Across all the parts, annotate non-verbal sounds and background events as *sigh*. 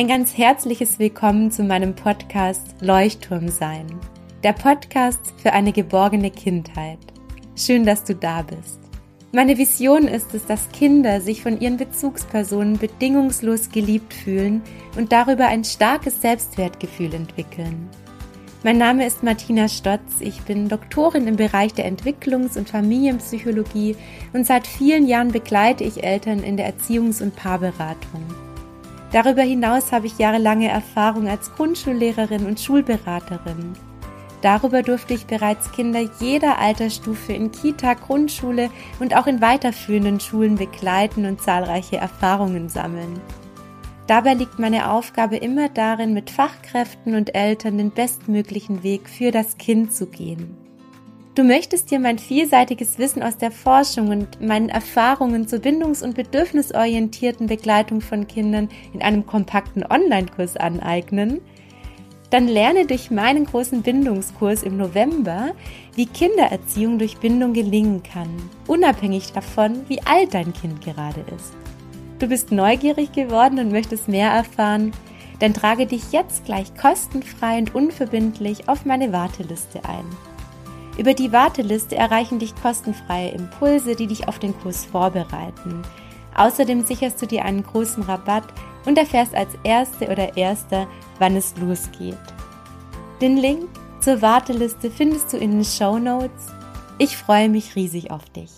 Ein ganz herzliches Willkommen zu meinem Podcast Leuchtturm sein. Der Podcast für eine geborgene Kindheit. Schön, dass du da bist. Meine Vision ist es, dass Kinder sich von ihren Bezugspersonen bedingungslos geliebt fühlen und darüber ein starkes Selbstwertgefühl entwickeln. Mein Name ist Martina Stotz. Ich bin Doktorin im Bereich der Entwicklungs- und Familienpsychologie und seit vielen Jahren begleite ich Eltern in der Erziehungs- und Paarberatung. Darüber hinaus habe ich jahrelange Erfahrung als Grundschullehrerin und Schulberaterin. Darüber durfte ich bereits Kinder jeder Altersstufe in Kita, Grundschule und auch in weiterführenden Schulen begleiten und zahlreiche Erfahrungen sammeln. Dabei liegt meine Aufgabe immer darin, mit Fachkräften und Eltern den bestmöglichen Weg für das Kind zu gehen. Du möchtest dir mein vielseitiges Wissen aus der Forschung und meinen Erfahrungen zur bindungs- und bedürfnisorientierten Begleitung von Kindern in einem kompakten Online-Kurs aneignen? Dann lerne durch meinen großen Bindungskurs im November, wie Kindererziehung durch Bindung gelingen kann, unabhängig davon, wie alt dein Kind gerade ist. Du bist neugierig geworden und möchtest mehr erfahren? Dann trage dich jetzt gleich kostenfrei und unverbindlich auf meine Warteliste ein. Über die Warteliste erreichen dich kostenfreie Impulse, die dich auf den Kurs vorbereiten. Außerdem sicherst du dir einen großen Rabatt und erfährst als Erste oder Erster, wann es losgeht. Den Link zur Warteliste findest du in den Show Notes. Ich freue mich riesig auf dich.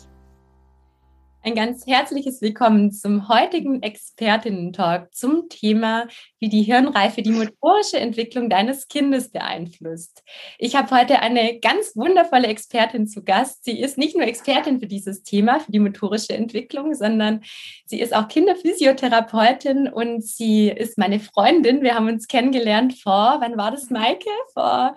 Ein ganz herzliches Willkommen zum heutigen Expertinnen-Talk zum Thema, wie die Hirnreife die motorische Entwicklung deines Kindes beeinflusst. Ich habe heute eine ganz wundervolle Expertin zu Gast. Sie ist nicht nur Expertin für dieses Thema, für die motorische Entwicklung, sondern sie ist auch Kinderphysiotherapeutin und sie ist meine Freundin. Wir haben uns kennengelernt vor, wann war das, Maike? Vor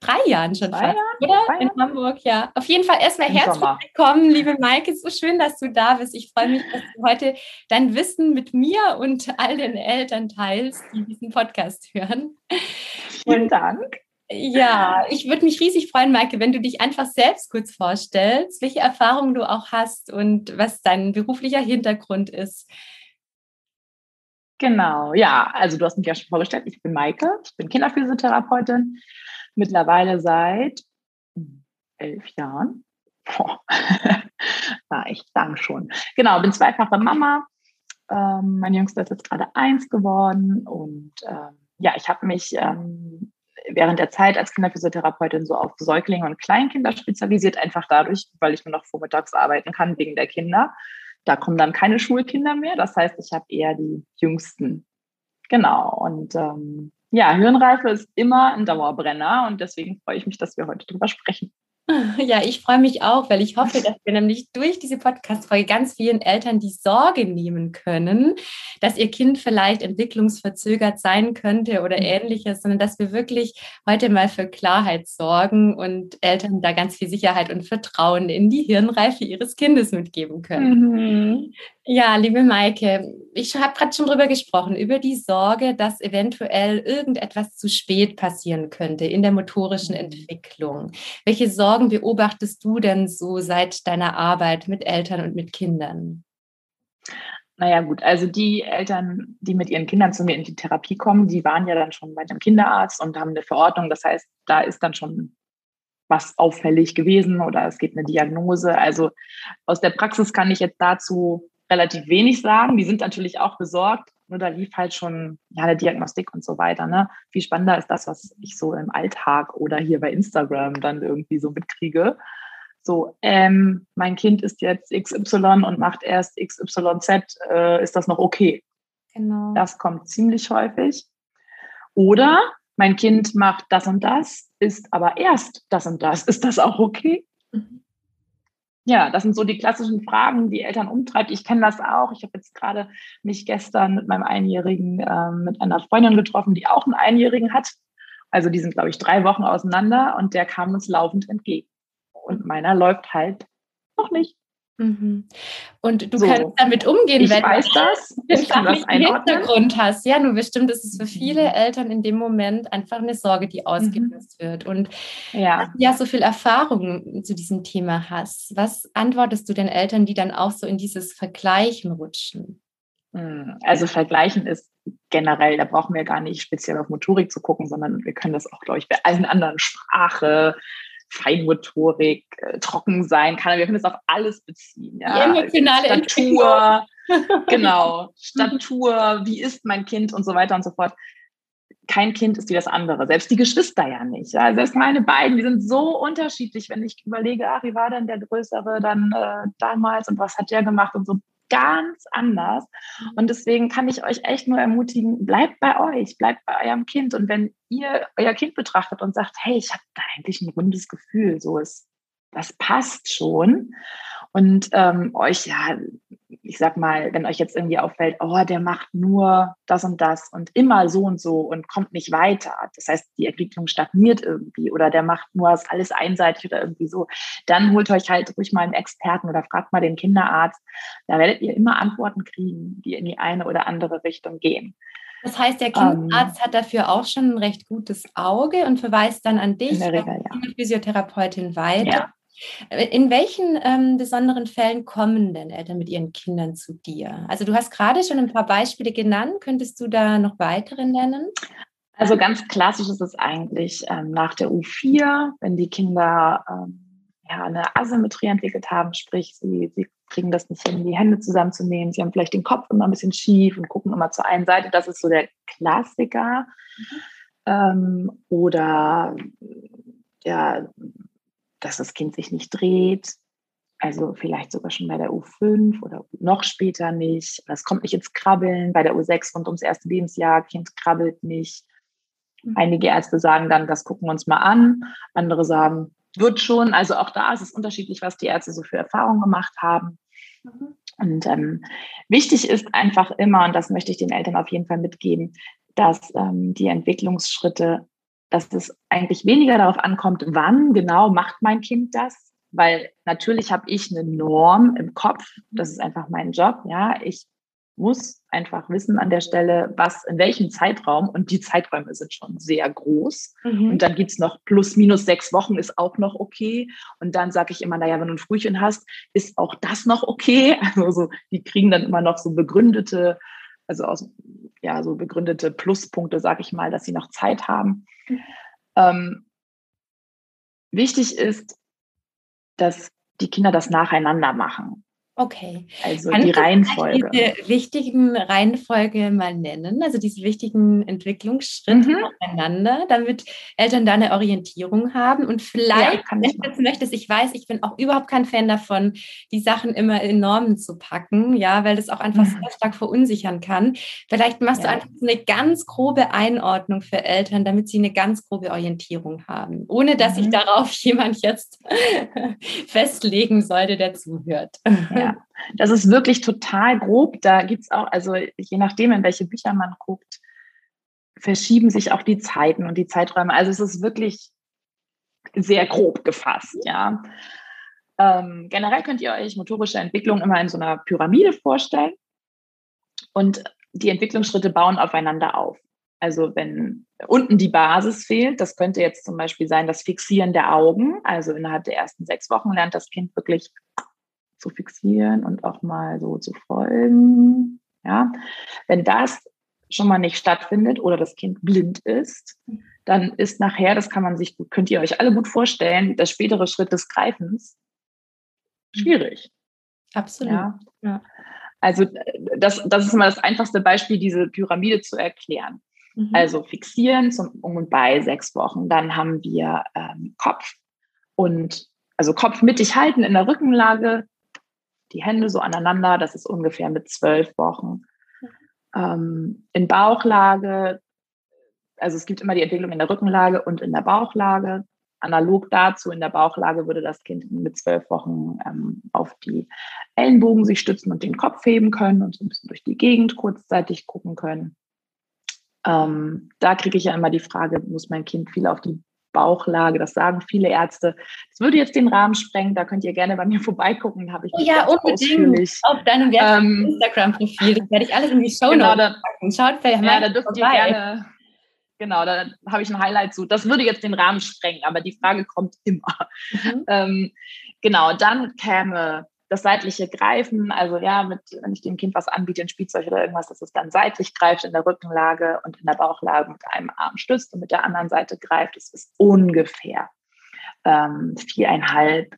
drei Jahren schon fast, oder? Drei in Hamburg, ja. Auf jeden Fall erstmal herzlich Sommer. willkommen, liebe Maike. So schön, dass du da bist. Ich freue mich, dass du heute dein Wissen mit mir und all den Eltern teilst, die diesen Podcast hören. Vielen und, Dank. Ja, ich würde mich riesig freuen, Maike, wenn du dich einfach selbst kurz vorstellst, welche Erfahrungen du auch hast und was dein beruflicher Hintergrund ist. Genau, ja, also du hast mich ja schon vorgestellt, ich bin Maike, ich bin Kinderphysiotherapeutin mittlerweile seit elf Jahren. Boah. War echt lang schon. Genau, bin zweifache Mama. Ähm, mein Jüngster ist jetzt gerade eins geworden und ähm, ja, ich habe mich ähm, während der Zeit als Kinderphysiotherapeutin so auf Säuglinge und Kleinkinder spezialisiert, einfach dadurch, weil ich nur noch vormittags arbeiten kann wegen der Kinder. Da kommen dann keine Schulkinder mehr. Das heißt, ich habe eher die Jüngsten. Genau. Und ähm, ja, Hirnreife ist immer ein Dauerbrenner und deswegen freue ich mich, dass wir heute darüber sprechen. Ja, ich freue mich auch, weil ich hoffe, dass wir nämlich durch diese Podcast-Folge ganz vielen Eltern die Sorge nehmen können, dass ihr Kind vielleicht entwicklungsverzögert sein könnte oder mhm. ähnliches, sondern dass wir wirklich heute mal für Klarheit sorgen und Eltern da ganz viel Sicherheit und Vertrauen in die Hirnreife ihres Kindes mitgeben können. Mhm. Ja, liebe Maike, ich habe gerade schon drüber gesprochen, über die Sorge, dass eventuell irgendetwas zu spät passieren könnte in der motorischen mhm. Entwicklung. Welche Sorgen beobachtest du denn so seit deiner Arbeit mit Eltern und mit Kindern? Naja, gut, also die Eltern, die mit ihren Kindern zu mir in die Therapie kommen, die waren ja dann schon bei dem Kinderarzt und haben eine Verordnung. Das heißt, da ist dann schon was auffällig gewesen oder es gibt eine Diagnose. Also aus der Praxis kann ich jetzt dazu relativ wenig sagen. Die sind natürlich auch besorgt. Nur da lief halt schon ja, eine Diagnostik und so weiter. Ne? Viel spannender ist das, was ich so im Alltag oder hier bei Instagram dann irgendwie so mitkriege. So, ähm, mein Kind ist jetzt XY und macht erst XYZ, äh, ist das noch okay? Genau. Das kommt ziemlich häufig. Oder mein Kind macht das und das, ist aber erst das und das. Ist das auch okay? Mhm ja, das sind so die klassischen Fragen, die Eltern umtreibt. Ich kenne das auch. Ich habe jetzt gerade mich gestern mit meinem Einjährigen äh, mit einer Freundin getroffen, die auch einen Einjährigen hat. Also die sind, glaube ich, drei Wochen auseinander und der kam uns laufend entgegen. Und meiner läuft halt noch nicht. Mhm. Und du so. kannst damit umgehen, ich wenn weiß du das. *laughs* den fachlichen Hintergrund hast. Ja, nur bestimmt ist es für viele mhm. Eltern in dem Moment einfach eine Sorge, die ausgelöst mhm. wird. Und ja. ja so viel Erfahrung zu diesem Thema hast. Was antwortest du den Eltern, die dann auch so in dieses Vergleichen rutschen? Hm, also Vergleichen ist generell, da brauchen wir gar nicht speziell auf Motorik zu gucken, sondern wir können das auch, glaube ich, bei allen anderen Sprache, Feinmotorik, äh, trocken sein kann. Wir können das auf alles beziehen. Ja? Die emotionale Statur, *laughs* genau, Statur, wie ist mein Kind und so weiter und so fort. Kein Kind ist wie das andere, selbst die Geschwister ja nicht. Ja? Selbst meine beiden, die sind so unterschiedlich, wenn ich überlege, ach, wie war denn der Größere dann äh, damals und was hat der gemacht und so ganz anders. Mhm. Und deswegen kann ich euch echt nur ermutigen, bleibt bei euch, bleibt bei eurem Kind. Und wenn ihr euer Kind betrachtet und sagt, hey, ich habe da eigentlich ein rundes Gefühl, so ist, das passt schon. Und ähm, euch ja ich sag mal, wenn euch jetzt irgendwie auffällt, oh, der macht nur das und das und immer so und so und kommt nicht weiter. Das heißt, die Entwicklung stagniert irgendwie oder der macht nur alles einseitig oder irgendwie so, dann holt euch halt ruhig mal einen Experten oder fragt mal den Kinderarzt. Da werdet ihr immer Antworten kriegen, die in die eine oder andere Richtung gehen. Das heißt, der Kinderarzt ähm, hat dafür auch schon ein recht gutes Auge und verweist dann an dich, Regel, ja. Physiotherapeutin weiter. Ja. In welchen ähm, besonderen Fällen kommen denn Eltern mit ihren Kindern zu dir? Also du hast gerade schon ein paar Beispiele genannt. Könntest du da noch weitere nennen? Also ganz klassisch ist es eigentlich ähm, nach der U4, wenn die Kinder ähm, ja, eine Asymmetrie entwickelt haben, sprich sie, sie kriegen das nicht hin, die Hände zusammenzunehmen, sie haben vielleicht den Kopf immer ein bisschen schief und gucken immer zur einen Seite. Das ist so der Klassiker. Mhm. Ähm, oder ja, dass das Kind sich nicht dreht, also vielleicht sogar schon bei der U5 oder noch später nicht. Das kommt nicht ins Krabbeln. Bei der U6 rund ums erste Lebensjahr, Kind krabbelt nicht. Mhm. Einige Ärzte sagen dann, das gucken wir uns mal an. Andere sagen, wird schon. Also auch da ist es unterschiedlich, was die Ärzte so für Erfahrungen gemacht haben. Mhm. Und ähm, wichtig ist einfach immer, und das möchte ich den Eltern auf jeden Fall mitgeben, dass ähm, die Entwicklungsschritte dass es eigentlich weniger darauf ankommt, wann genau macht mein Kind das, weil natürlich habe ich eine Norm im Kopf, das ist einfach mein Job, ja, ich muss einfach wissen an der Stelle, was in welchem Zeitraum und die Zeiträume sind schon sehr groß. Mhm. Und dann gibt es noch plus minus sechs Wochen, ist auch noch okay. Und dann sage ich immer, naja, wenn du ein Frühchen hast, ist auch das noch okay. *laughs* Also so, die kriegen dann immer noch so begründete also aus, ja, so begründete Pluspunkte, sage ich mal, dass sie noch Zeit haben. Mhm. Ähm, wichtig ist, dass die Kinder das nacheinander machen. Okay. Also Kann die Reihenfolge. Diese wichtigen Reihenfolge mal nennen, also diese wichtigen Entwicklungsschritte mhm. aufeinander, damit Eltern da eine Orientierung haben. Und vielleicht, ja, wenn du jetzt möchtest, ich weiß, ich bin auch überhaupt kein Fan davon, die Sachen immer in Normen zu packen, ja, weil das auch einfach mhm. sehr stark verunsichern kann. Vielleicht machst ja. du einfach eine ganz grobe Einordnung für Eltern, damit sie eine ganz grobe Orientierung haben, ohne dass mhm. sich darauf *laughs* jemand jetzt *laughs* festlegen sollte, der zuhört. Ja. Das ist wirklich total grob. Da gibt es auch, also je nachdem, in welche Bücher man guckt, verschieben sich auch die Zeiten und die Zeiträume. Also es ist wirklich sehr grob gefasst, ja. Ähm, generell könnt ihr euch motorische Entwicklung immer in so einer Pyramide vorstellen und die Entwicklungsschritte bauen aufeinander auf. Also wenn unten die Basis fehlt, das könnte jetzt zum Beispiel sein das Fixieren der Augen. Also innerhalb der ersten sechs Wochen lernt das Kind wirklich zu fixieren und auch mal so zu folgen. Ja, wenn das schon mal nicht stattfindet oder das Kind blind ist, dann ist nachher, das kann man sich gut, könnt ihr euch alle gut vorstellen, der spätere Schritt des Greifens schwierig. Absolut. Ja. ja. Also das, das ist immer das einfachste Beispiel, diese Pyramide zu erklären. Mhm. Also fixieren zum um und bei sechs Wochen. Dann haben wir ähm, Kopf und also Kopf mittig halten in der Rückenlage, die Hände so aneinander, das ist ungefähr mit zwölf Wochen. Ähm, in Bauchlage, also es gibt immer die Entwicklung in der Rückenlage und in der Bauchlage. Analog dazu, in der Bauchlage würde das Kind mit zwölf Wochen ähm, auf die Ellenbogen sich stützen und den Kopf heben können und so ein bisschen durch die Gegend kurzzeitig gucken können. Ähm, da kriege ich ja immer die Frage, muss mein Kind viel auf die Bauchlage. Das sagen viele Ärzte. Das würde jetzt den Rahmen sprengen. Da könnt ihr gerne bei mir *laughs* vorbeigucken. Da habe ich ja unbedingt auf deinem ähm, Instagram-Profil. Das werde ich alles in die Show genau, da, packen. Schaut vielleicht ja, da dürft vorbei. ihr gerne. Genau, da habe ich ein Highlight zu. Das würde jetzt den Rahmen sprengen, aber die Frage kommt immer. Mhm. *laughs* Ähm, genau, dann käme das seitliche Greifen, also ja, mit, wenn ich dem Kind was anbiete, ein Spielzeug oder irgendwas, dass es dann seitlich greift in der Rückenlage und in der Bauchlage mit einem Arm stützt und mit der anderen Seite greift, das ist ungefähr ähm, viereinhalb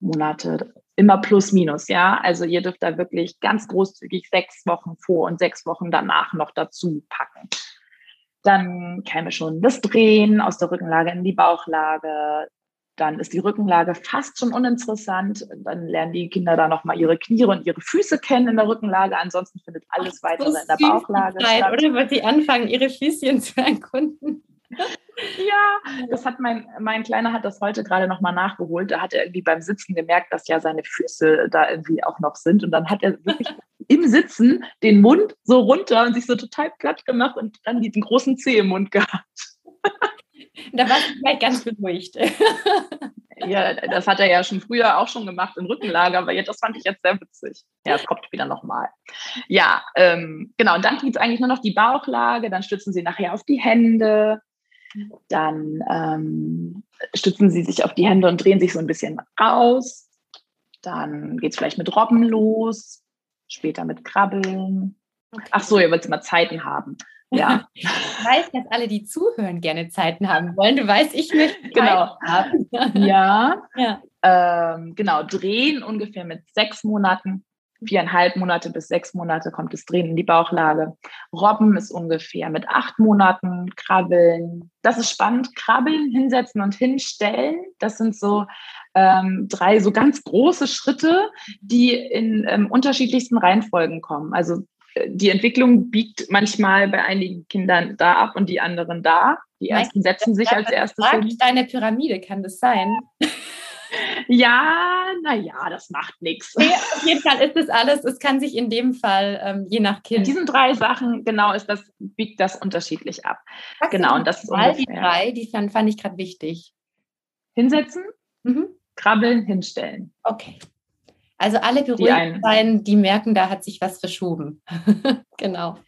Monate, immer plus minus, ja. Also ihr dürft da wirklich ganz großzügig sechs Wochen vor und sechs Wochen danach noch dazu packen. Dann käme schon das Drehen aus der Rückenlage in die Bauchlage. Dann ist die Rückenlage fast schon uninteressant. Dann lernen die Kinder da nochmal ihre Knie und ihre Füße kennen in der Rückenlage. Ansonsten findet alles Ach, weitere in der Bauchlage statt. Oder weil sie anfangen, ihre Füßchen zu erkunden. Ja, das hat mein, mein Kleiner hat das heute gerade nochmal nachgeholt. Da hat er irgendwie beim Sitzen gemerkt, dass ja seine Füße da irgendwie auch noch sind. Und dann hat er wirklich *laughs* im Sitzen den Mund so runter und sich so total platt gemacht und dann diesen großen Zeh im Mund gehabt. Da war ich gleich ganz beruhigt. *laughs* Ja, das hat er ja schon früher auch schon gemacht im Rückenlager, aber jetzt, das fand ich jetzt sehr witzig. Ja, es kommt wieder nochmal. Ja, ähm, genau. Und dann gibt es eigentlich nur noch die Bauchlage, dann stützen sie nachher auf die Hände, dann ähm, stützen sie sich auf die Hände und drehen sich so ein bisschen aus. Dann geht es vielleicht mit Robben los, später mit Krabbeln. Ach so, ihr wollt mal Zeiten haben. Ja. *laughs* Ich weiß, dass alle, die zuhören, gerne Zeiten haben wollen. Du weißt, ich möchte genau. haben. *laughs* Ja. ja. Ähm, genau, drehen ungefähr mit sechs Monaten. Viereinhalb Monate bis sechs Monate kommt das Drehen in die Bauchlage. Robben ist ungefähr mit acht Monaten. Krabbeln. Das ist spannend. Krabbeln, hinsetzen und hinstellen. Das sind so ähm, drei so ganz große Schritte, die in ähm, unterschiedlichsten Reihenfolgen kommen. Also die Entwicklung biegt manchmal bei einigen Kindern da ab und die anderen da. Die ersten setzen sich als erstes hin. Deine Pyramide, kann das sein? Ja, naja, das macht nichts. Nee, auf jeden Fall ist das alles, es kann sich in dem Fall ähm, je nach Kind. In diesen drei Sachen, genau, ist das, biegt das unterschiedlich ab. Was genau, und das ist ungefähr. die drei, die fand, fand ich gerade wichtig. Hinsetzen, mhm. krabbeln, hinstellen. Okay. Also alle beruhigt sein, die merken, da hat sich was verschoben. *laughs* genau.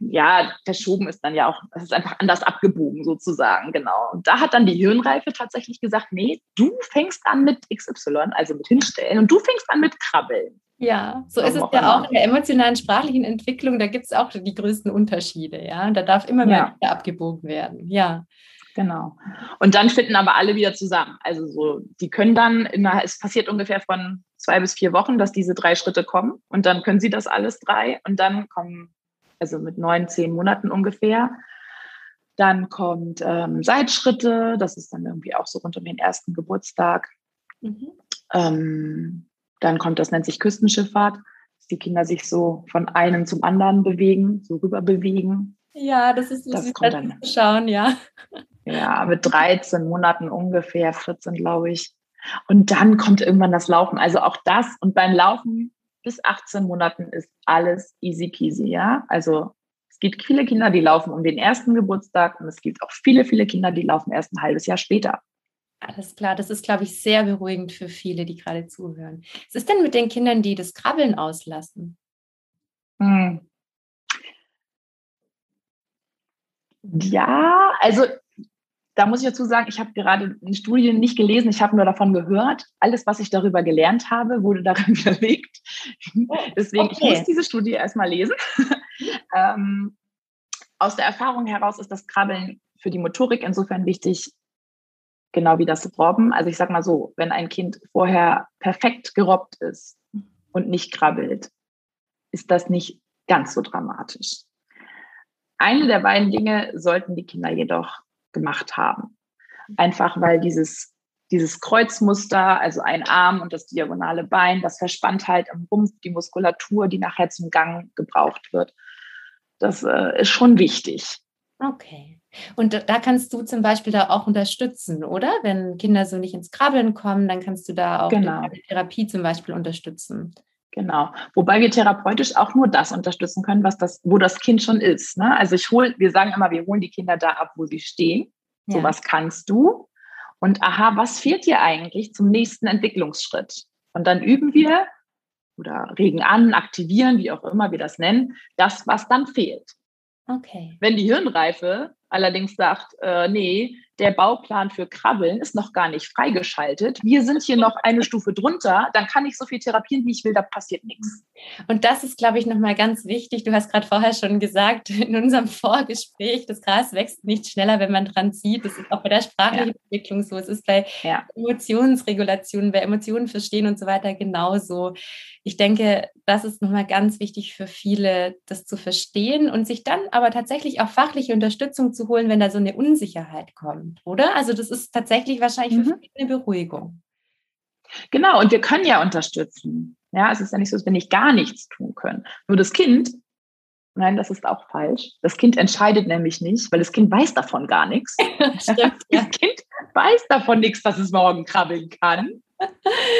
Ja, verschoben ist dann ja auch, es ist einfach anders abgebogen sozusagen, genau. Und da hat dann die Hirnreife tatsächlich gesagt, nee, du fängst an mit XY, also mit hinstellen und du fängst an mit krabbeln. Ja, so ist es ja auch in der emotionalen sprachlichen Entwicklung, da gibt es auch die größten Unterschiede, ja. Und da darf immer mehr ja. abgebogen werden, ja. Genau. Und dann finden aber alle wieder zusammen. Also so, die können dann, in einer, es passiert ungefähr von zwei bis vier Wochen, dass diese drei Schritte kommen. Und dann können sie das alles drei. Und dann kommen, also mit neun, zehn Monaten ungefähr, dann kommt ähm, Seitschritte, das ist dann irgendwie auch so rund um den ersten Geburtstag. Mhm. Ähm, dann kommt, das nennt sich Küstenschifffahrt, dass die Kinder sich so von einem zum anderen bewegen, so rüber bewegen. Ja, das ist das kommt dann, schauen, ja. Ja, mit 13 Monaten ungefähr, 14 glaube ich. Und dann kommt irgendwann das Laufen. Also auch das und beim Laufen bis 18 Monaten ist alles easy peasy, ja. Also es gibt viele Kinder, die laufen um den ersten Geburtstag und es gibt auch viele, viele Kinder, die laufen erst ein halbes Jahr später. Alles klar, das ist, glaube ich, sehr beruhigend für viele, die gerade zuhören. Was ist denn mit den Kindern, die das Krabbeln auslassen? Hm. Ja, also da muss ich dazu sagen, ich habe gerade eine Studie nicht gelesen, ich habe nur davon gehört. Alles, was ich darüber gelernt habe, wurde darin *laughs* verlegt. Oh, Deswegen, okay. ich muss diese Studie erstmal lesen. *laughs* ähm, aus der Erfahrung heraus ist das Krabbeln für die Motorik insofern wichtig, genau wie das Robben. Also ich sage mal so, wenn ein Kind vorher perfekt gerobbt ist und nicht krabbelt, ist das nicht ganz so dramatisch. Eine der beiden Dinge sollten die Kinder jedoch gemacht haben. Einfach weil dieses, dieses Kreuzmuster, also ein Arm und das diagonale Bein, das verspannt halt im Rumpf die Muskulatur, die nachher zum Gang gebraucht wird. Das äh, ist schon wichtig. Okay. Und da kannst du zum Beispiel da auch unterstützen, oder? Wenn Kinder so nicht ins Krabbeln kommen, dann kannst du da auch genau. die Therapie zum Beispiel unterstützen. Genau. Wobei wir therapeutisch auch nur das unterstützen können, was das, wo das Kind schon ist. Ne? Also ich hole, wir sagen immer, wir holen die Kinder da ab, wo sie stehen. Ja. So was kannst du. Und aha, was fehlt dir eigentlich zum nächsten Entwicklungsschritt? Und dann üben wir oder regen an, aktivieren, wie auch immer wir das nennen, das, was dann fehlt. Okay. Wenn die Hirnreife allerdings sagt, äh, nee, der Bauplan für Krabbeln ist noch gar nicht freigeschaltet. Wir sind hier noch eine Stufe drunter, dann kann ich so viel therapieren, wie ich will, da passiert nichts. Und das ist, glaube ich, nochmal ganz wichtig. Du hast gerade vorher schon gesagt, *laughs* in unserem Vorgespräch, das Gras wächst nicht schneller, wenn man dran zieht. Das ist auch bei der sprachlichen ja. Entwicklung so. Es ist bei ja. Emotionsregulation, bei Emotionen verstehen und so weiter genauso. Ich denke, das ist nochmal ganz wichtig für viele, das zu verstehen und sich dann aber tatsächlich auch fachliche Unterstützung zu holen, wenn da so eine Unsicherheit kommt, oder? Also das ist tatsächlich wahrscheinlich für mhm. eine Beruhigung. Genau, und wir können ja unterstützen. Ja, es ist ja nicht so, als wenn ich gar nichts tun können. Nur das Kind, nein, das ist auch falsch. Das Kind entscheidet nämlich nicht, weil das Kind weiß davon gar nichts. *laughs* Stimmt, ja. Das Kind weiß davon nichts, dass es morgen krabbeln kann.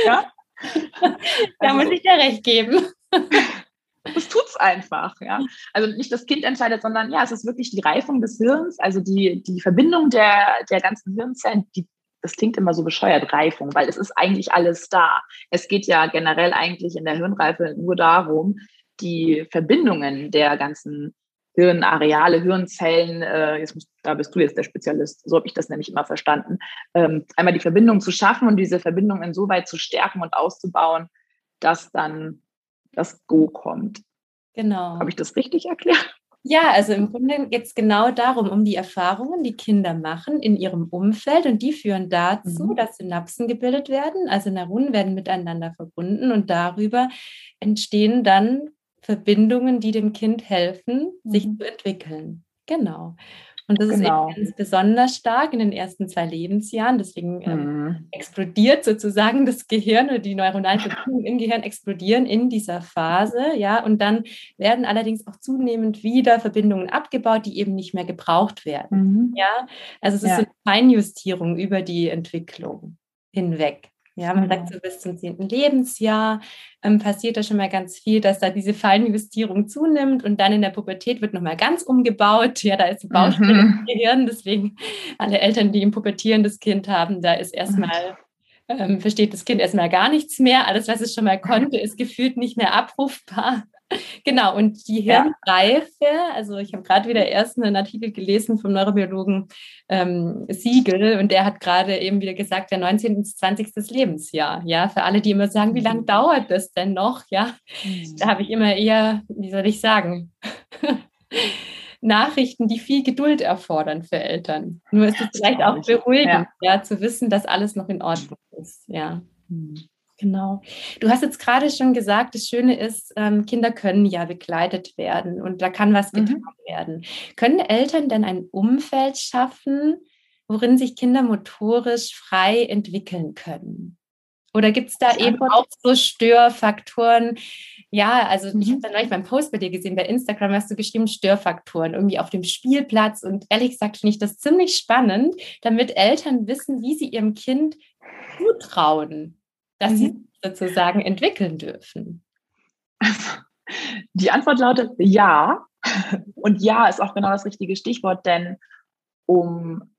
Ja? *laughs* da also, muss ich dir recht geben. *laughs* Das tut es einfach, ja. Also nicht das Kind entscheidet, sondern ja, es ist wirklich die Reifung des Hirns, also die, die Verbindung der, der ganzen Hirnzellen, die das klingt immer so bescheuert, Reifung, weil es ist eigentlich alles da. Es geht ja generell eigentlich in der Hirnreife nur darum, die Verbindungen der ganzen Hirnareale, Hirnzellen, äh, jetzt musst, da bist du jetzt der Spezialist, so habe ich das nämlich immer verstanden, ähm, einmal die Verbindung zu schaffen und diese Verbindung insoweit zu stärken und auszubauen, dass dann das Go kommt. Genau. Habe ich das richtig erklärt? Ja, also im Grunde geht es genau darum, um die Erfahrungen, die Kinder machen in ihrem Umfeld und die führen dazu, mhm. dass Synapsen gebildet werden, also Neuronen werden miteinander verbunden und darüber entstehen dann Verbindungen, die dem Kind helfen, mhm. sich zu entwickeln. Genau. Und das genau. ist eben ganz besonders stark in den ersten zwei Lebensjahren. Deswegen ähm, mhm. explodiert sozusagen das Gehirn oder die neuronalen *laughs* Verbindungen im Gehirn explodieren in dieser Phase. Ja, und dann werden allerdings auch zunehmend wieder Verbindungen abgebaut, die eben nicht mehr gebraucht werden. Mhm. Ja, also es ist ja. so eine Feinjustierung über die Entwicklung hinweg. Ja, man sagt so bis zum zehnten Lebensjahr ähm, passiert da schon mal ganz viel, dass da diese Fallnjustierung zunimmt und dann in der Pubertät wird nochmal ganz umgebaut. Ja, da ist ein Baustelle mhm. im Gehirn, deswegen alle Eltern, die ein pubertierendes Kind haben, da ist erstmal ähm, versteht das Kind erstmal gar nichts mehr. Alles, was es schon mal *laughs* konnte, ist gefühlt nicht mehr abrufbar. Genau, und die Hirnreife, ja. also ich habe gerade wieder erst einen Artikel gelesen vom Neurobiologen ähm, Siegel und der hat gerade eben wieder gesagt, der 19. bis 20. Lebensjahr. Ja, für alle, die immer sagen, wie lange mhm. dauert das denn noch? Ja, mhm. da habe ich immer eher, wie soll ich sagen, *laughs* Nachrichten, die viel Geduld erfordern für Eltern. Nur ist es vielleicht auch beruhigend, ja. ja. zu wissen, dass alles noch in Ordnung ist. Ja. Genau. Du hast jetzt gerade schon gesagt, das Schöne ist, ähm, Kinder können ja begleitet werden und da kann was mhm. getan werden. Können Eltern denn ein Umfeld schaffen, worin sich Kinder motorisch frei entwickeln können? Oder gibt es da eben auch so Störfaktoren? Ja, also mhm. ich habe dann neulich beim Post bei dir gesehen, bei Instagram hast du geschrieben Störfaktoren irgendwie auf dem Spielplatz. Und ehrlich gesagt finde ich das ziemlich spannend, damit Eltern wissen, wie sie ihrem Kind zutrauen, dass mhm. sie sozusagen entwickeln dürfen? die Antwort lautet ja. Und ja ist auch genau das richtige Stichwort, denn um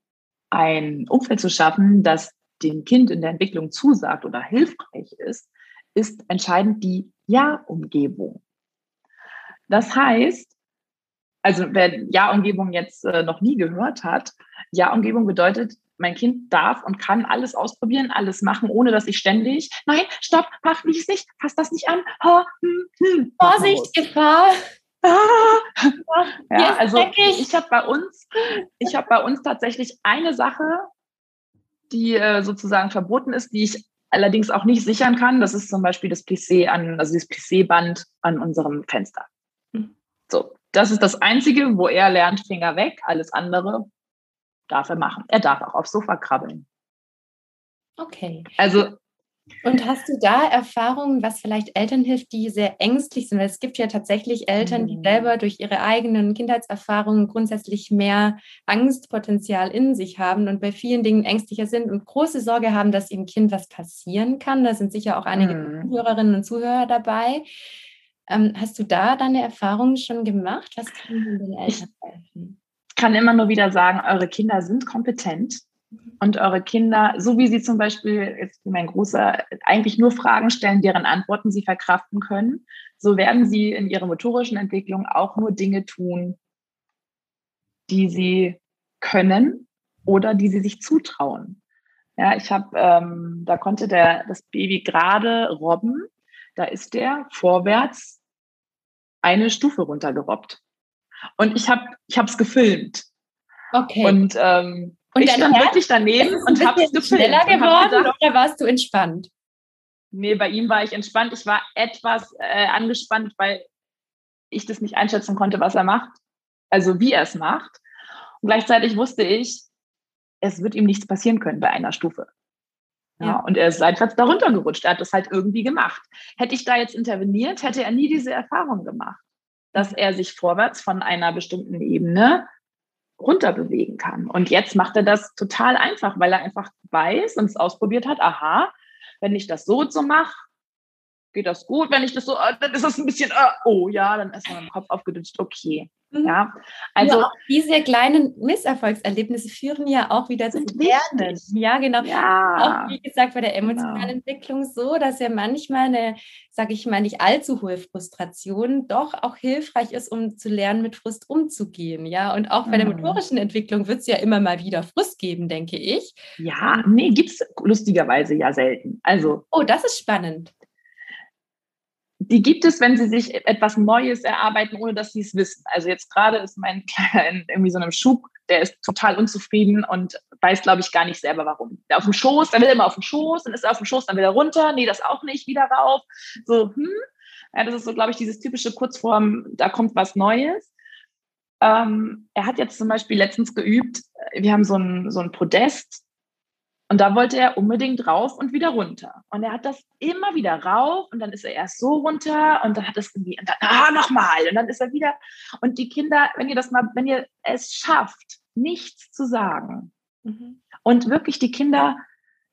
ein Umfeld zu schaffen, das dem Kind in der Entwicklung zusagt oder hilfreich ist, ist entscheidend die Ja-Umgebung. Das heißt, also wer Ja-Umgebung jetzt äh, noch nie gehört hat, Ja-Umgebung bedeutet, mein Kind darf und kann alles ausprobieren, alles machen, ohne dass ich ständig, nein, stopp, mach dies nicht, fass das nicht an. Oh, hm, hm, Vorsicht, Gefahr. Ah. *laughs* Ja, also ich habe bei uns, ich habe bei uns tatsächlich eine Sache, die äh, sozusagen verboten ist, die ich allerdings auch nicht sichern kann. Das ist zum Beispiel das Plissé an, also das Plissé-Band an unserem Fenster. Hm. So, das ist das Einzige, wo er lernt, Finger weg. Alles andere darf er machen. Er darf auch aufs Sofa krabbeln. Okay. Also und hast du da Erfahrungen, was vielleicht Eltern hilft, die sehr ängstlich sind? Weil es gibt ja tatsächlich Eltern, die mhm. selber durch ihre eigenen Kindheitserfahrungen grundsätzlich mehr Angstpotenzial in sich haben und bei vielen Dingen ängstlicher sind und große Sorge haben, dass ihrem Kind was passieren kann. Da sind sicher auch einige mhm. Zuhörerinnen und Zuhörer dabei. Ähm, hast du da deine Erfahrungen schon gemacht? Was kann den Eltern helfen? kann immer nur wieder sagen, eure Kinder sind kompetent und eure Kinder, so wie sie zum Beispiel, jetzt mein Großer, eigentlich nur Fragen stellen, deren Antworten sie verkraften können, so werden sie in ihrer motorischen Entwicklung auch nur Dinge tun, die sie können oder die sie sich zutrauen. Ja, ich habe, ähm, da konnte der das Baby gerade robben. Da ist der vorwärts eine Stufe runtergerobbt. Und ich habe ich habe es gefilmt. Okay. Und, ähm, und ich stand wirklich daneben und habe es gefilmt. Schneller geworden gedacht, oder warst du entspannt? Nee, bei ihm war ich entspannt. Ich war etwas äh, angespannt, weil ich das nicht einschätzen konnte, was er macht. Also wie er es macht. Und gleichzeitig wusste ich, es wird ihm nichts passieren können bei einer Stufe. Ja, ja. Und er ist seitwärts darunter gerutscht. Er hat das halt irgendwie gemacht. Hätte ich da jetzt interveniert, hätte er nie diese Erfahrung gemacht, dass er sich vorwärts von einer bestimmten Ebene runterbewegen kann. Und jetzt macht er das total einfach, weil er einfach weiß und es ausprobiert hat, aha, wenn ich das so und so mache, geht das gut. Wenn ich das so, äh, dann ist das ein bisschen, uh, oh ja, dann ist mein Kopf aufgedünscht, okay. Mhm. Ja, also ja, diese kleinen Misserfolgserlebnisse führen ja auch wieder zum Lernen. Ja, genau. Ja. Auch wie gesagt bei der emotionalen genau. Entwicklung so, dass ja manchmal eine, sage ich mal, nicht allzu hohe Frustration doch auch hilfreich ist, um zu lernen, mit Frust umzugehen. Ja, und auch bei der mhm. motorischen Entwicklung wird es ja immer mal wieder Frust geben, denke ich. Ja, nee, gibt es lustigerweise ja selten. Also. Oh, das ist spannend die gibt es, wenn sie sich etwas Neues erarbeiten, ohne dass sie es wissen. Also jetzt gerade ist mein *laughs* Kleiner in irgendwie so einem Schub, der ist total unzufrieden und weiß, glaube ich, gar nicht selber warum. Der auf dem Schoß, dann will er immer auf dem Schoß, dann ist er auf dem Schoß, dann will er runter, nee, das auch nicht, wieder rauf. So, hm. Ja, das ist so, glaube ich, dieses typische Kurzform, da kommt was Neues. Ähm, er hat jetzt zum Beispiel letztens geübt, wir haben so ein, so ein Podest und da wollte er unbedingt rauf und wieder runter. Und er hat das immer wieder rauf und dann ist er erst so runter und dann hat es irgendwie, und dann, ah, nochmal. Und dann ist er wieder. Und die Kinder, wenn ihr das mal, wenn ihr es schafft, nichts zu sagen mhm. und wirklich die Kinder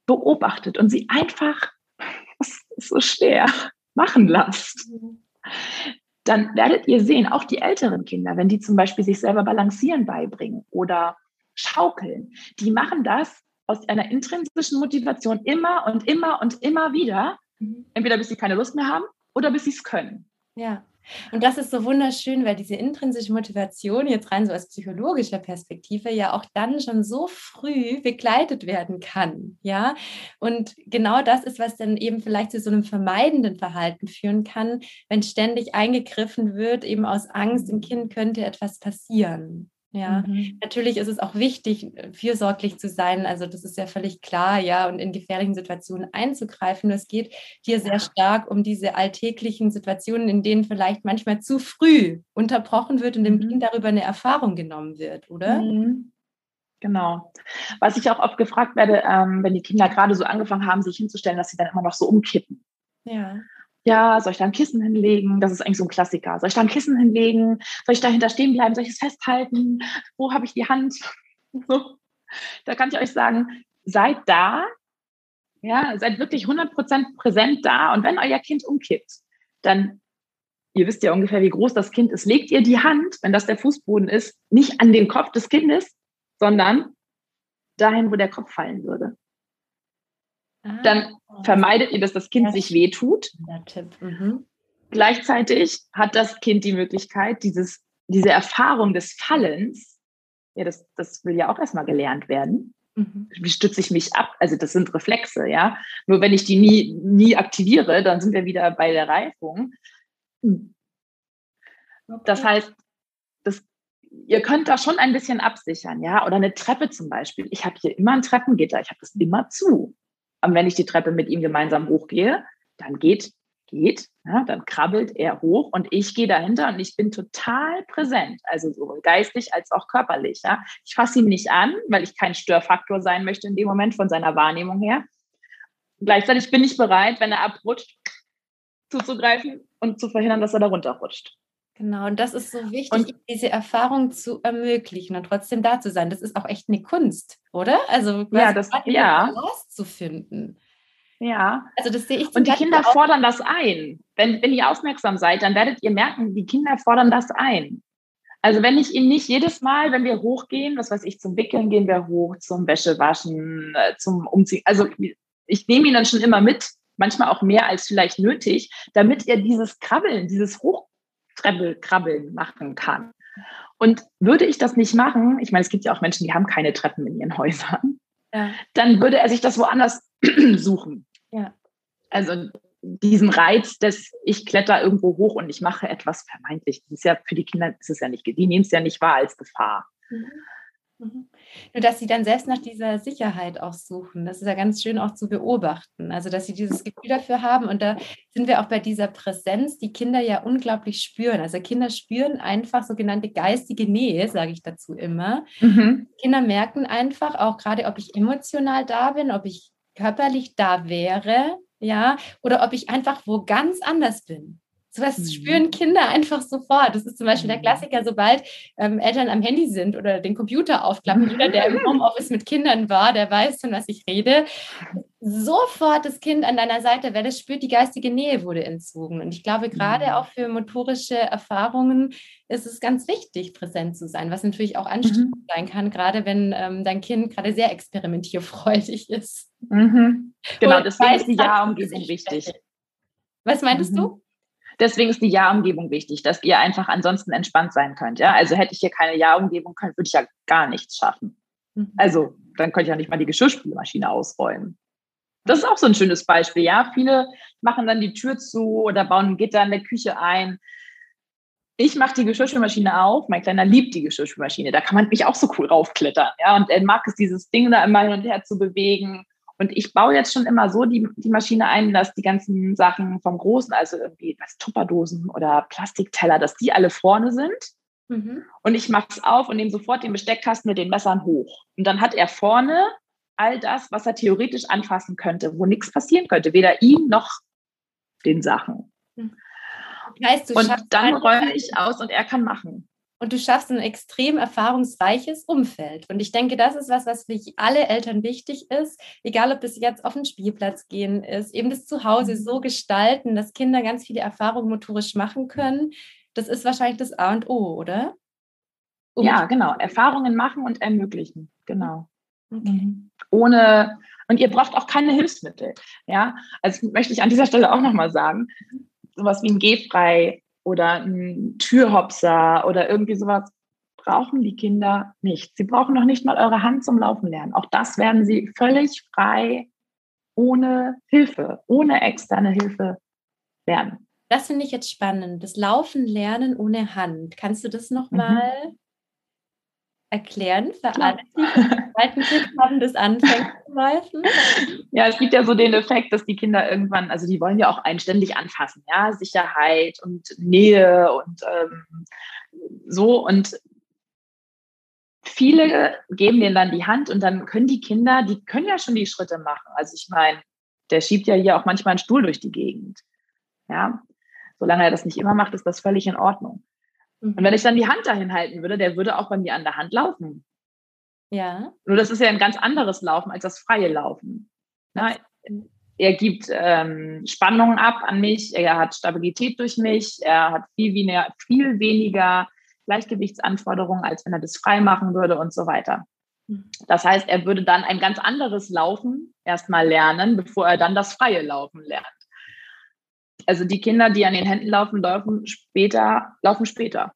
beobachtet und sie einfach, *laughs* das ist so schwer, machen lasst, mhm. dann werdet ihr sehen, auch die älteren Kinder, wenn die zum Beispiel sich selber balancieren beibringen oder schaukeln, die machen das aus einer intrinsischen Motivation immer und immer und immer wieder, mhm. entweder bis sie keine Lust mehr haben oder bis sie es können. Ja. Und das ist so wunderschön, weil diese intrinsische Motivation jetzt rein so aus psychologischer Perspektive ja auch dann schon so früh begleitet werden kann. Ja. Und genau das ist, was dann eben vielleicht zu so einem vermeidenden Verhalten führen kann, wenn ständig eingegriffen wird, eben aus Angst, im Kind könnte etwas passieren. Ja, mhm. natürlich ist es auch wichtig, fürsorglich zu sein. Also das ist ja völlig klar, ja, und in gefährlichen Situationen einzugreifen. Es geht hier sehr stark um diese alltäglichen Situationen, in denen vielleicht manchmal zu früh unterbrochen wird und dem mhm. Kind darüber eine Erfahrung genommen wird, oder? Mhm. Genau. Was ich auch oft gefragt werde, ähm, wenn die Kinder gerade so angefangen haben, sich hinzustellen, dass sie dann immer noch so umkippen. Ja ja, soll ich da ein Kissen hinlegen? Das ist eigentlich so ein Klassiker. Soll ich da ein Kissen hinlegen? Soll ich dahinter stehen bleiben? Soll ich es festhalten? Wo habe ich die Hand? *laughs* So. Da kann ich euch sagen, seid da, ja, seid wirklich 100% präsent da. Und wenn euer Kind umkippt, dann, ihr wisst ja ungefähr, wie groß das Kind ist, legt ihr die Hand, wenn das der Fußboden ist, nicht an den Kopf des Kindes, sondern dahin, wo der Kopf fallen würde dann ah. vermeidet ihr, dass das Kind sich wehtut. Mhm. Gleichzeitig hat das Kind die Möglichkeit, dieses, diese Erfahrung des Fallens, ja, das, das will ja auch erstmal gelernt werden. Mhm. Wie stütze ich mich ab? Also das sind Reflexe, ja. Nur wenn ich die nie, nie aktiviere, dann sind wir wieder bei der Reifung. Hm. Das heißt, das, ihr könnt da schon ein bisschen absichern, ja. Oder eine Treppe zum Beispiel. Ich habe hier immer ein Treppengitter, ich habe das immer zu. Und wenn ich die Treppe mit ihm gemeinsam hochgehe, dann geht, geht, ja, dann krabbelt er hoch und ich gehe dahinter und ich bin total präsent, also sowohl geistig als auch körperlich. Ja. Ich fasse ihn nicht an, weil ich kein Störfaktor sein möchte in dem Moment von seiner Wahrnehmung her. Gleichzeitig bin ich bereit, wenn er abrutscht, zuzugreifen und zu verhindern, dass er da runterrutscht. Genau, und das ist so wichtig, und, diese Erfahrung zu ermöglichen und trotzdem da zu sein. Das ist auch echt eine Kunst, oder? Also ja, das ja zu finden. Ja. Also das sehe ich. Und die Kinder fordern das ein. Wenn, wenn ihr aufmerksam seid, dann werdet ihr merken, die Kinder fordern das ein. Also wenn ich ihnen nicht jedes Mal, wenn wir hochgehen, was weiß ich, zum Wickeln gehen wir hoch, zum Wäschewaschen, äh, zum Umziehen. Also ich nehme ihn dann schon immer mit, manchmal auch mehr als vielleicht nötig, damit er dieses Krabbeln, dieses Hoch Treble krabbeln machen kann. Und würde ich das nicht machen, ich meine, es gibt ja auch Menschen, die haben keine Treppen in ihren Häusern, ja. dann würde er sich das woanders *clears throat* suchen. Ja. Also diesen Reiz, dass ich kletter irgendwo hoch und ich mache etwas vermeintlich. Das ist ja für die Kinder ist es ja nicht, die nehmen es ja nicht wahr als Gefahr. Mhm. Mhm. Nur, dass sie dann selbst nach dieser Sicherheit auch suchen. Das ist ja ganz schön auch zu beobachten. Also, dass sie dieses Gefühl dafür haben. Und da sind wir auch bei dieser Präsenz, die Kinder ja unglaublich spüren. Also, Kinder spüren einfach sogenannte geistige Nähe, sage ich dazu immer. Mhm. Kinder merken einfach auch gerade, ob ich emotional da bin, ob ich körperlich da wäre, ja, oder ob ich einfach wo ganz anders bin. Sowas mhm. spüren Kinder einfach sofort. Das ist zum Beispiel der mhm. Klassiker, sobald ähm, Eltern am Handy sind oder den Computer aufklappen. Jeder, der im Homeoffice mit Kindern war, der weiß, von was ich rede. Sofort das Kind an deiner Seite, wer das spürt, die geistige Nähe wurde entzogen. Und ich glaube, gerade mhm. auch für motorische Erfahrungen ist es ganz wichtig, präsent zu sein, was natürlich auch anstrengend mhm. sein kann, gerade wenn ähm, dein Kind gerade sehr experimentierfreudig ist. Mhm. Genau, deswegen ist die Ja-Umgebung wichtig. Was meintest du? Deswegen ist die Ja-Umgebung wichtig, dass ihr einfach ansonsten entspannt sein könnt. Ja? Also hätte ich hier keine Ja-Umgebung, würde ich ja gar nichts schaffen. Mhm. Also dann könnte ich ja nicht mal die Geschirrspülmaschine ausräumen. Das ist auch so ein schönes Beispiel. Ja, viele machen dann die Tür zu oder bauen ein Gitter in der Küche ein. Ich mache die Geschirrspülmaschine auf. Mein Kleiner liebt die Geschirrspülmaschine. Da kann man mich auch so cool raufklettern. Ja, und er mag es, dieses Ding da immer hin und her zu bewegen. Und ich baue jetzt schon immer so die, die Maschine ein, dass die ganzen Sachen vom Großen, also irgendwie was Tupperdosen oder Plastikteller, dass die alle vorne sind. Mhm. Und ich mache es auf und nehme sofort den Besteckkasten mit den Messern hoch. Und dann hat er vorne all das, was er theoretisch anfassen könnte, wo nichts passieren könnte, weder ihm noch den Sachen. Mhm. Heißt, und dann räume ich aus und er kann machen und du schaffst ein extrem erfahrungsreiches Umfeld. Und ich denke, das ist was, was für alle Eltern wichtig ist, egal ob das jetzt auf den Spielplatz gehen ist, eben das Zuhause mhm. so gestalten, dass Kinder ganz viele Erfahrungen motorisch machen können. Das ist wahrscheinlich das A und O, oder? Um ja, genau. Erfahrungen machen und ermöglichen. Genau. Okay. Mhm. Ohne, und ihr braucht auch keine Hilfsmittel. Ja, also möchte ich an dieser Stelle auch nochmal sagen, sowas wie ein Gehfrei oder ein Türhopser oder irgendwie sowas brauchen die Kinder nicht. Sie brauchen noch nicht mal eure Hand zum Laufen lernen. Auch das werden sie völlig frei, ohne Hilfe, ohne externe Hilfe lernen. Das finde ich jetzt spannend. Das Laufen lernen ohne Hand. Kannst du das nochmal mhm erklären für alle, die zweiten Kind haben, das anfängt zu läufen? Ja, es gibt ja so den Effekt, dass die Kinder irgendwann, also die wollen ja auch einständig anfassen, ja, Sicherheit und Nähe und ähm, so und viele geben denen dann die Hand und dann können die Kinder, die können ja schon die Schritte machen. Also ich meine, der schiebt ja hier auch manchmal einen Stuhl durch die Gegend. Ja, solange er das nicht immer macht, ist das völlig in Ordnung. Und wenn ich dann die Hand dahin halten würde, der würde auch bei mir an der Hand laufen. Ja. Nur das ist ja ein ganz anderes Laufen als das freie Laufen. Na, er gibt ähm, Spannungen ab an mich, er hat Stabilität durch mich, er hat viel weniger, viel weniger Gleichgewichtsanforderungen, als wenn er das frei machen würde und so weiter. Mhm. Das heißt, er würde dann ein ganz anderes Laufen erstmal lernen, bevor er dann das freie Laufen lernt also die Kinder, die an den Händen laufen, laufen später, laufen später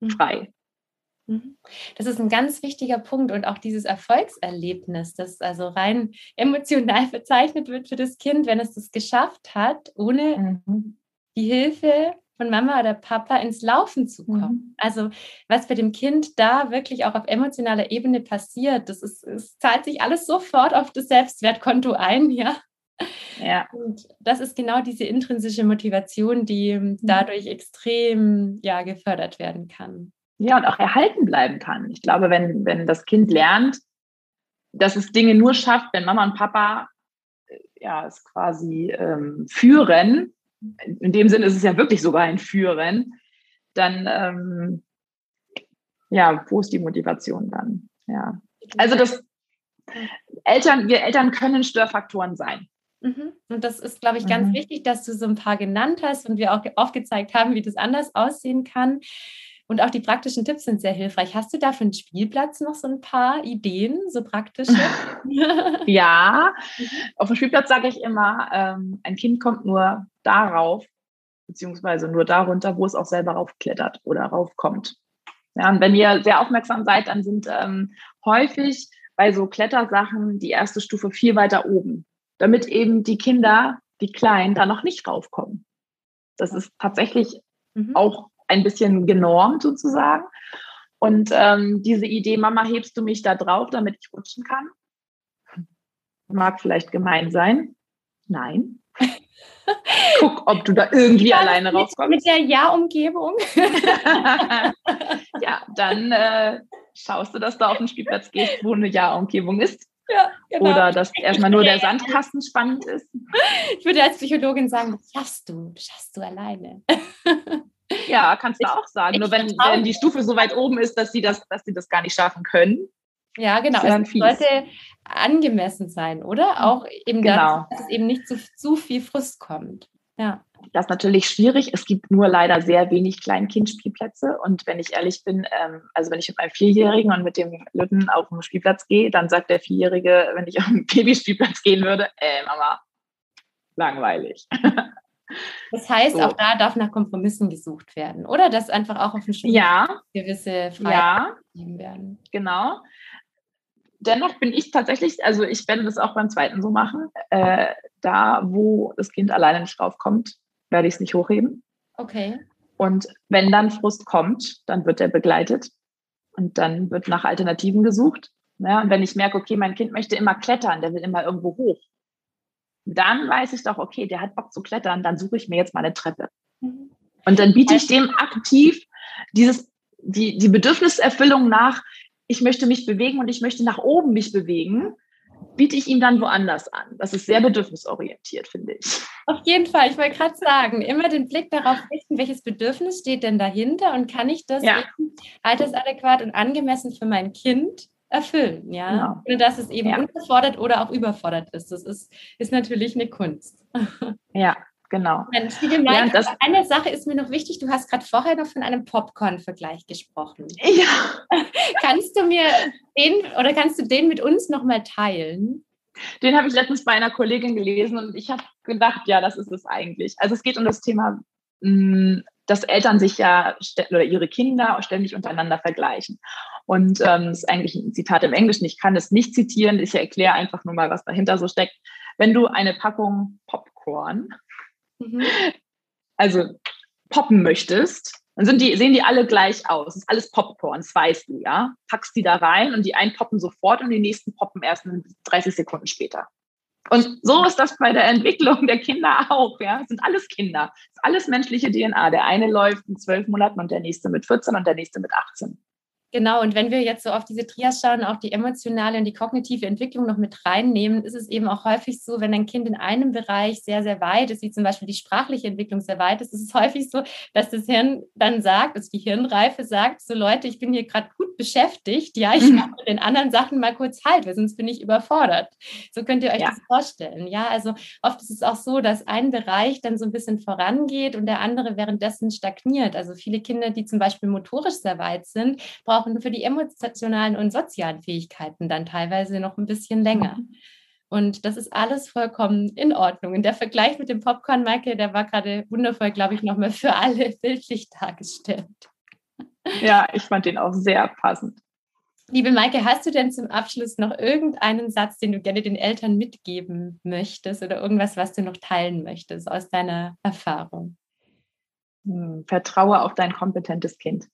mhm. frei. Mhm. Das ist ein ganz wichtiger Punkt und auch dieses Erfolgserlebnis, das also rein *laughs* emotional bezeichnet wird für das Kind, wenn es das geschafft hat, ohne mhm. die Hilfe von Mama oder Papa ins Laufen zu kommen. Mhm. Also was bei dem Kind da wirklich auch auf emotionaler Ebene passiert, das ist, es zahlt sich alles sofort auf das Selbstwertkonto ein, *laughs* ja. Ja. Und das ist genau diese intrinsische Motivation, die mhm. dadurch extrem ja, gefördert werden kann. Ja, und auch erhalten bleiben kann. Ich glaube, wenn, wenn das Kind lernt, dass es Dinge nur schafft, wenn Mama und Papa äh, ja, es quasi ähm, führen, in dem Sinne ist es ja wirklich sogar ein Führen, dann ähm, ja, wo ist die Motivation dann? Ja. Also das Eltern, wir Eltern können Störfaktoren sein. Mhm. Und das ist, glaube ich, ganz mhm. wichtig, dass du so ein paar genannt hast und wir auch aufgezeigt haben, wie das anders aussehen kann. Und auch die praktischen Tipps sind sehr hilfreich. Hast du da für den Spielplatz noch so ein paar Ideen, so praktische? *laughs* ja, auf dem Spielplatz sage ich immer, ähm, ein Kind kommt nur darauf, beziehungsweise nur darunter, wo es auch selber raufklettert oder raufkommt. Ja, und wenn ihr sehr aufmerksam seid, dann sind ähm, häufig bei so Klettersachen die erste Stufe viel weiter oben, damit eben die Kinder, die Kleinen, da noch nicht raufkommen. Das ist tatsächlich mhm. auch ein bisschen genormt sozusagen. Und ähm, diese Idee, Mama, hebst du mich da drauf, damit ich rutschen kann? Mag vielleicht gemein sein. Nein. *laughs* Guck, ob du da irgendwie ja, alleine rauskommst. Mit der Ja-Umgebung. *laughs* ja, dann äh, schaust du, dass du auf den Spielplatz gehst, wo eine Ja-Umgebung ist. Ja, genau. Oder dass erstmal nur der Sandkasten spannend ist. Ich würde als Psychologin sagen, das schaffst du, das schaffst du alleine. Ja, kannst du auch sagen. Nur wenn, wenn die Stufe so weit oben ist, dass sie das, dass sie das gar nicht schaffen können. Ja, genau. Es sollte angemessen sein, oder? Auch eben, genau. dass, dass es eben nicht zu, zu viel Frust kommt. Ja. Das ist natürlich schwierig. Es gibt nur leider sehr wenig Kleinkindspielplätze. Und wenn ich ehrlich bin, ähm, also wenn ich mit meinem Vierjährigen und mit dem Lütten auf den Spielplatz gehe, dann sagt der Vierjährige, wenn ich auf den Babyspielplatz gehen würde, äh, Mama, langweilig. *laughs* Das heißt, so. auch da darf nach Kompromissen gesucht werden, oder? Dass einfach auch auf dem Spiel ja. gewisse Freiheiten ja. werden. Genau. Dennoch bin ich tatsächlich, also ich werde das auch beim zweiten so machen. Äh, da, wo das Kind alleine nicht raufkommt, werde ich es nicht hochheben. Okay. Und wenn dann Frust kommt, dann wird er begleitet und dann wird nach Alternativen gesucht. Ja, und wenn ich merke, okay, mein Kind möchte immer klettern, der will immer irgendwo hoch, dann weiß ich doch, okay, der hat Bock zu klettern, dann suche ich mir jetzt mal eine Treppe. Mhm. Und dann biete ich dem aktiv dieses, die, die Bedürfniserfüllung nach, ich möchte mich bewegen und ich möchte nach oben mich bewegen, biete ich ihm dann woanders an. Das ist sehr bedürfnisorientiert, finde ich. Auf jeden Fall, ich wollte gerade sagen, immer den Blick darauf richten, welches Bedürfnis steht denn dahinter und kann ich das ja. altersadäquat und angemessen für mein Kind erfüllen, ja. Genau. Ohne dass es eben ja. unterfordert oder auch überfordert ist. Das ist, ist natürlich eine Kunst. *laughs* Ja, genau. Mensch, wie gemeint, ja, eine Sache ist mir noch wichtig, du hast gerade vorher noch von einem Popcorn-Vergleich gesprochen. Ja. *laughs* kannst du mir den oder kannst du den mit uns nochmal teilen? Den habe ich letztens bei einer Kollegin gelesen und ich habe gedacht, ja, das ist es eigentlich. Also es geht um das Thema mm, dass Eltern sich ja oder ihre Kinder ständig untereinander vergleichen. Und ähm, das ist eigentlich ein Zitat im Englischen. Ich kann es nicht zitieren. Ich erkläre einfach nur mal, was dahinter so steckt. Wenn du eine Packung Popcorn, mhm. also poppen möchtest, dann sind die, sehen die alle gleich aus. Das ist alles Popcorn, das weißt du, ja. Packst die da rein und die einen poppen sofort und die nächsten poppen erst 30 Sekunden später. Und so ist das bei der Entwicklung der Kinder auch. Ja, es sind alles Kinder, es ist alles menschliche DNA. Der eine läuft mit zwölf Monaten und der nächste mit 14 und der nächste mit 18. Genau, und wenn wir jetzt so auf diese Trias schauen, auch die emotionale und die kognitive Entwicklung noch mit reinnehmen, ist es eben auch häufig so, wenn ein Kind in einem Bereich sehr, sehr weit ist, wie zum Beispiel die sprachliche Entwicklung sehr weit ist, ist es *laughs* häufig so, dass das Hirn dann sagt, also die Hirnreife sagt, so Leute, ich bin hier gerade gut beschäftigt, ja, ich mhm. mache mit den anderen Sachen mal kurz halt, weil sonst bin ich überfordert. So könnt ihr euch ja. das vorstellen. Ja, also oft ist es auch so, dass ein Bereich dann so ein bisschen vorangeht und der andere währenddessen stagniert. Also viele Kinder, die zum Beispiel motorisch sehr weit sind, brauchen brauchen für die emotionalen und sozialen Fähigkeiten dann teilweise noch ein bisschen länger. Mhm. Und das ist alles vollkommen in Ordnung. Und der Vergleich mit dem Popcorn, Michael, der war gerade wundervoll, glaube ich, nochmal für alle *laughs* bildlich dargestellt. Ja, ich fand den auch sehr passend. Liebe Maike, hast du denn zum Abschluss noch irgendeinen Satz, den du gerne den Eltern mitgeben möchtest oder irgendwas, was du noch teilen möchtest aus deiner Erfahrung? Hm, vertraue auf dein kompetentes Kind.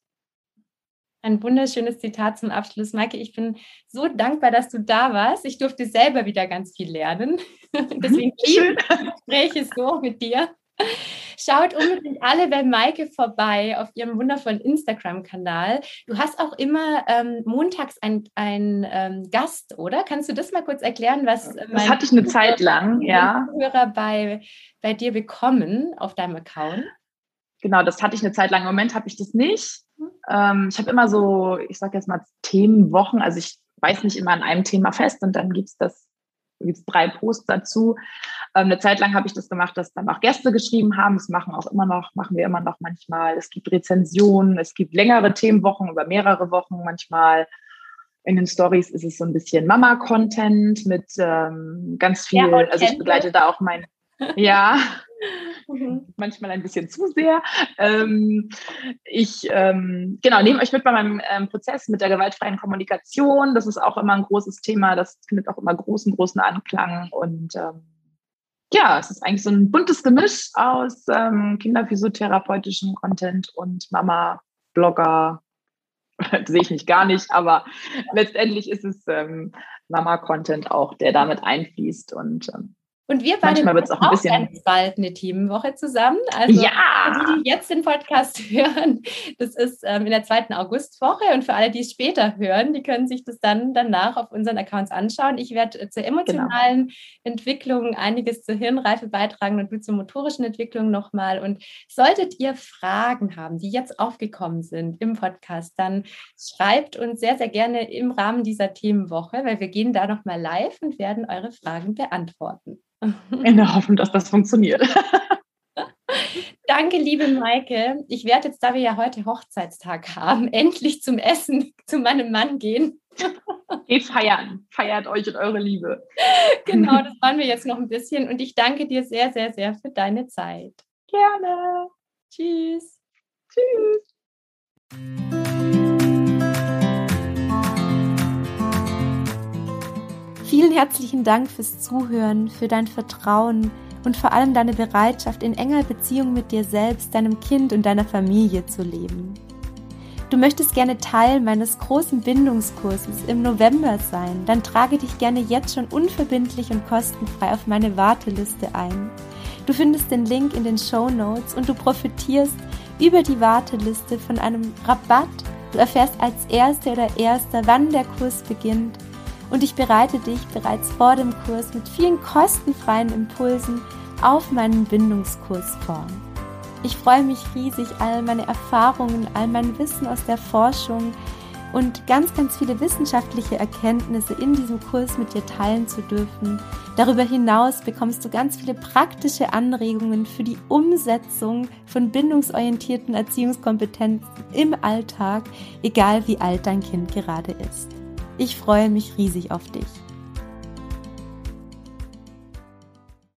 Ein wunderschönes Zitat zum Abschluss. Maike, ich bin so dankbar, dass du da warst. Ich durfte selber wieder ganz viel lernen. *laughs* Deswegen *laughs* liebe Gespräche so mit dir. Schaut unbedingt alle bei Maike vorbei auf ihrem wundervollen Instagram-Kanal. Du hast auch immer ähm, montags einen ähm, Gast, oder? Kannst du das mal kurz erklären, was äh, das hatte ich eine Zeit lang, ja. Hörer bei, bei dir bekommen auf deinem Account? Genau, das hatte ich eine Zeit lang. Im Moment habe ich das nicht. Ähm, ich habe immer so, ich sage jetzt mal Themenwochen. Also ich weiß nicht immer an einem Thema fest und dann gibt es das gibt es drei Posts dazu. Ähm, eine Zeit lang habe ich das gemacht, dass dann auch Gäste geschrieben haben. Das machen auch immer noch, machen wir immer noch manchmal. Es gibt Rezensionen, es gibt längere Themenwochen über mehrere Wochen manchmal. In den Stories ist es so ein bisschen Mama-Content mit ähm, ganz viel, ja, also ich begleite da auch mein, *laughs* ja, mhm. *laughs* manchmal ein bisschen zu sehr. Ähm, ich ähm, genau nehme euch mit bei meinem ähm, Prozess mit der gewaltfreien Kommunikation. Das ist auch immer ein großes Thema. Das findet auch immer großen, großen Anklang und ähm, ja, es ist eigentlich so ein buntes Gemisch aus ähm, kinderphysiotherapeutischem Content und Mama-Blogger. *laughs* sehe ich nicht gar nicht, aber letztendlich ist es ähm, Mama-Content auch, der damit einfließt und ähm, und wir beide Manchmal wird es auch ein bisschen ganz bald eine Themenwoche zusammen. Also ja. die, die jetzt den Podcast *laughs* hören, das ist ähm, in der zweiten Augustwoche. Und für alle, die es später hören, die können sich das dann danach auf unseren Accounts anschauen. Ich werde äh, zur emotionalen genau. Entwicklung einiges zur Hirnreife beitragen und du zur motorischen Entwicklung nochmal. Und solltet ihr Fragen haben, die jetzt aufgekommen sind im Podcast, dann schreibt uns sehr, sehr gerne im Rahmen dieser Themenwoche, weil wir gehen da nochmal live und werden eure Fragen beantworten. *laughs* In der Hoffnung, dass das funktioniert. *laughs* Danke, liebe Maike. Ich werde jetzt, da wir ja heute Hochzeitstag haben, endlich zum Essen *laughs* zu meinem Mann gehen. Geht feiern. Feiert euch und eure Liebe. Genau, das waren wir jetzt noch ein bisschen. Und ich danke dir sehr, sehr, sehr für deine Zeit. Gerne. Tschüss. Tschüss. Herzlichen Dank fürs Zuhören, für dein Vertrauen und vor allem deine Bereitschaft, in enger Beziehung mit dir selbst, deinem Kind und deiner Familie zu leben. Du möchtest gerne Teil meines großen Bindungskurses im November sein, dann trage dich gerne jetzt schon unverbindlich und kostenfrei auf meine Warteliste ein. Du findest den Link in den Show Notes und du profitierst über die Warteliste von einem Rabatt. Du erfährst als Erste oder Erster, wann der Kurs beginnt und ich bereite dich bereits vor dem Kurs mit vielen kostenfreien Impulsen auf meinen Bindungskurs vor. Ich freue mich riesig, all meine Erfahrungen, all mein Wissen aus der Forschung und ganz, ganz viele wissenschaftliche Erkenntnisse in diesem Kurs mit dir teilen zu dürfen. Darüber hinaus bekommst du ganz viele praktische Anregungen für die Umsetzung von bindungsorientierten Erziehungskompetenzen im Alltag, egal wie alt dein Kind gerade ist. Ich freue mich riesig auf dich.